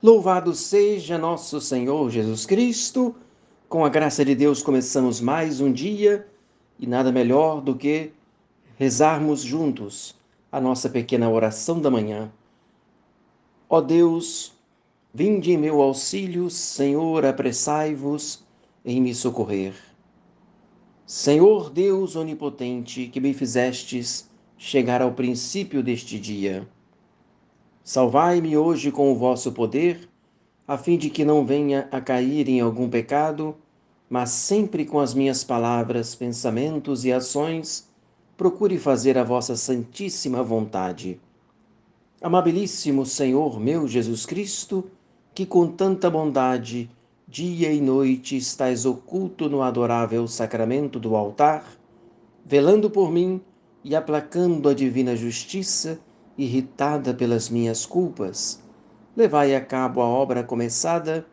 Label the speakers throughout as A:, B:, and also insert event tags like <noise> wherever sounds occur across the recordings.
A: Louvado seja nosso Senhor Jesus Cristo. Com a graça de Deus, começamos mais um dia e nada melhor do que rezarmos juntos a nossa pequena oração da manhã. Ó Deus, vinde em meu auxílio, Senhor, apressai-vos em me socorrer. Senhor Deus onipotente, que me fizestes chegar ao princípio deste dia Salvai-me hoje com o vosso poder, a fim de que não venha a cair em algum pecado, mas sempre com as minhas palavras, pensamentos e ações, procure fazer a vossa santíssima vontade. Amabilíssimo Senhor meu Jesus Cristo, que com tanta bondade, dia e noite estais oculto no adorável sacramento do altar, velando por mim e aplacando a divina justiça, irritada pelas minhas culpas, levai a cabo a obra começada,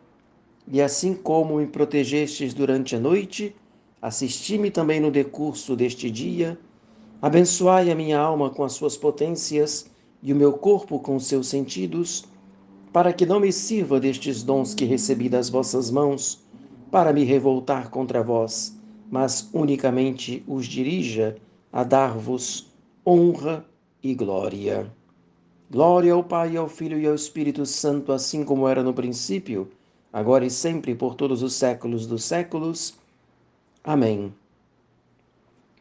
A: e assim como me protegestes durante a noite, assisti-me também no decurso deste dia, abençoai a minha alma com as suas potências e o meu corpo com os seus sentidos, para que não me sirva destes dons que recebi das vossas mãos, para me revoltar contra vós, mas unicamente os dirija a dar-vos honra e glória. Glória ao Pai, ao Filho e ao Espírito Santo, assim como era no princípio, agora e sempre, por todos os séculos dos séculos. Amém.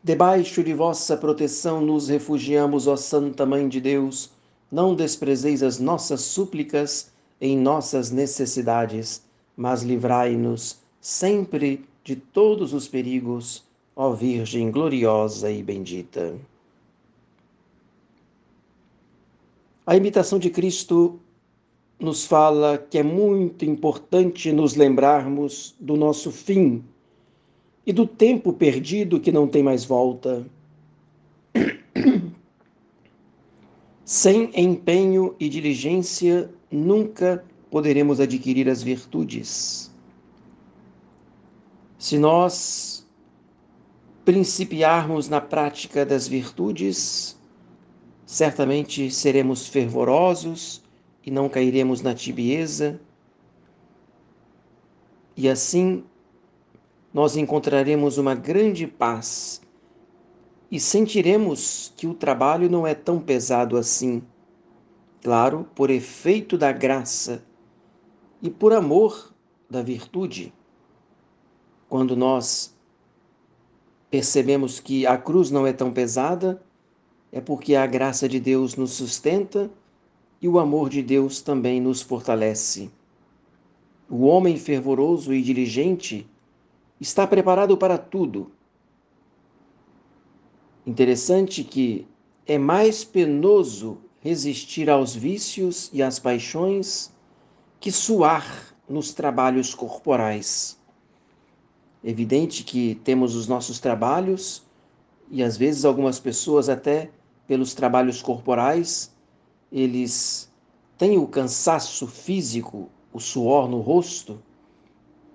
A: Debaixo de vossa proteção nos refugiamos, ó Santa Mãe de Deus. Não desprezeis as nossas súplicas em nossas necessidades, mas livrai-nos sempre de todos os perigos, ó Virgem gloriosa e bendita. A imitação de Cristo nos fala que é muito importante nos lembrarmos do nosso fim e do tempo perdido que não tem mais volta. <clears throat> Sem empenho e diligência, nunca poderemos adquirir as virtudes. Se nós principiarmos na prática das virtudes, Certamente seremos fervorosos e não cairemos na tibieza, e assim nós encontraremos uma grande paz e sentiremos que o trabalho não é tão pesado assim. Claro, por efeito da graça e por amor da virtude. Quando nós percebemos que a cruz não é tão pesada, é porque a graça de Deus nos sustenta e o amor de Deus também nos fortalece. O homem fervoroso e diligente está preparado para tudo. Interessante que é mais penoso resistir aos vícios e às paixões que suar nos trabalhos corporais. Evidente que temos os nossos trabalhos e às vezes algumas pessoas até pelos trabalhos corporais, eles têm o cansaço físico, o suor no rosto,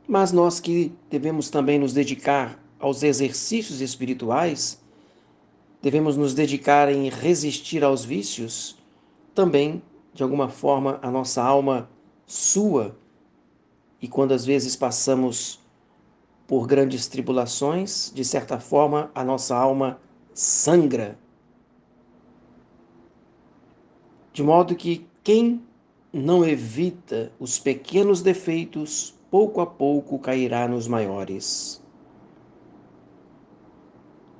A: mas nós que devemos também nos dedicar aos exercícios espirituais, devemos nos dedicar em resistir aos vícios, também, de alguma forma, a nossa alma sua, e quando às vezes passamos por grandes tribulações, de certa forma, a nossa alma sangra de modo que quem não evita os pequenos defeitos, pouco a pouco cairá nos maiores.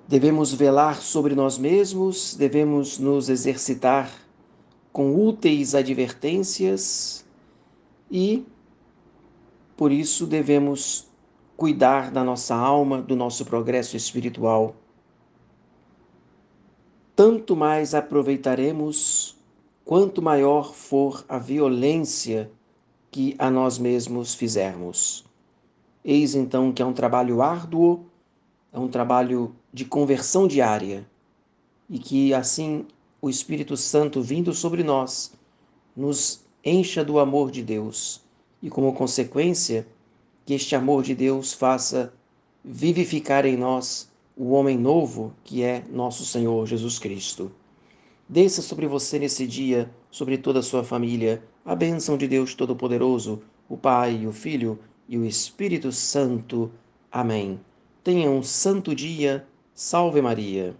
A: Devemos velar sobre nós mesmos, devemos nos exercitar com úteis advertências e, por isso, devemos cuidar da nossa alma, do nosso progresso espiritual. Tanto mais aproveitaremos quanto maior for a violência que a nós mesmos fizermos. Eis então que é um trabalho árduo, é um trabalho de conversão diária, e que assim o Espírito Santo vindo sobre nós nos encha do amor de Deus, e como consequência, que este amor de Deus faça vivificar em nós o homem novo que é nosso Senhor Jesus Cristo. Desça sobre você nesse dia, sobre toda a sua família, a bênção de Deus Todo-Poderoso, o Pai, o Filho e o Espírito Santo. Amém. Tenha um santo dia. Salve Maria.